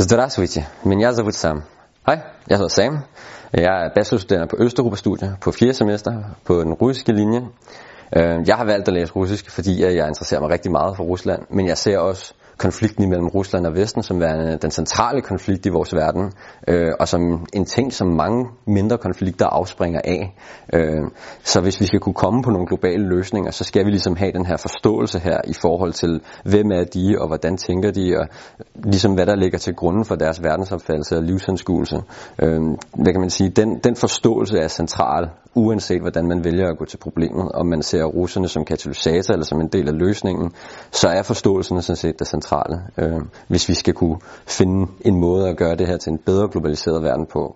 Здравствуйте, меня зовут Sam. Hej, jeg hedder Sam. Jeg er bachelorstuderende på Østeuropa-studier på 4. semester på den russiske linje. Øh, jeg har valgt at læse russisk, fordi jeg interesserer mig rigtig meget for Rusland, men jeg ser også konflikten imellem Rusland og Vesten som værende den centrale konflikt i vores verden, øh, og som en ting, som mange mindre konflikter afspringer af. Øh, så hvis vi skal kunne komme på nogle globale løsninger, så skal vi ligesom have den her forståelse her i forhold til, hvem er de, og hvordan tænker de, og ligesom hvad der ligger til grunden for deres verdensopfattelse og livsanskuelse. Øh, hvad kan man sige? Den, den forståelse er central, uanset hvordan man vælger at gå til problemet, om man ser russerne som katalysator eller som en del af løsningen, så er forståelsen sådan set det centrale, øh, hvis vi skal kunne finde en måde at gøre det her til en bedre globaliseret verden på.